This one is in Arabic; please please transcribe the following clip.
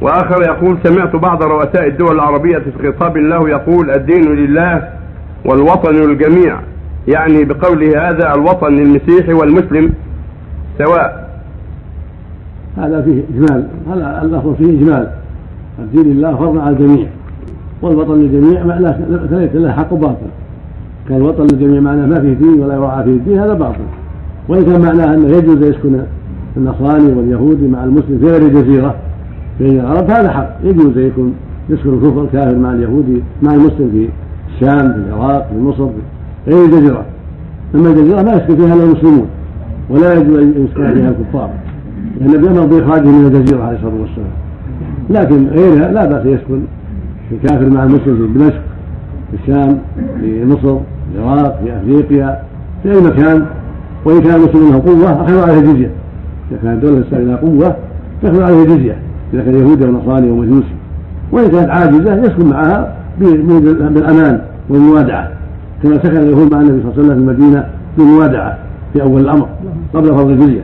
وآخر يقول سمعت بعض رؤساء الدول العربية في خطاب له يقول الدين لله والوطن للجميع يعني بقوله هذا الوطن للمسيحي والمسلم سواء. هذا فيه إجمال هذا اللفظ فيه إجمال. الدين لله فرض على الجميع والوطن للجميع ليس له حق باطل. كان الوطن للجميع معناه ما فيه دين ولا يراعى فيه الدين هذا باطل. وإن كان معناه أنه يجوز يسكن النصراني واليهودي مع المسلم في غير جزيرة بين العرب هذا حق يجوز يكون يسكن الكفر الكافر مع اليهودي مع المسلم في الشام في العراق في مصر في غير الجزيرة أما الجزيرة ما يسكن فيها إلا المسلمون ولا يجوز أن يسكن فيها الكفار لأن النبي أمر بإخراجه من الجزيرة عليه الصلاة والسلام. لكن غيرها لا بأس يسكن الكافر مع المسلم في دمشق في الشام في مصر في العراق في أفريقيا في أي مكان. وإن كان المسلم له قوة اخذوا عليه الجزيه إذا كانت الدولة الاسلاميه لها قوة ياخذ عليه الجزيه اذا كان يهودي أو نصراني أو مجوسي وإن كانت عاجزة يسكن معها بالأمان والموادعة. كما سكن اليهود مع النبي صلى الله عليه وسلم في المدينة بالموادعة في أول الأمر قبل فرض الجزيه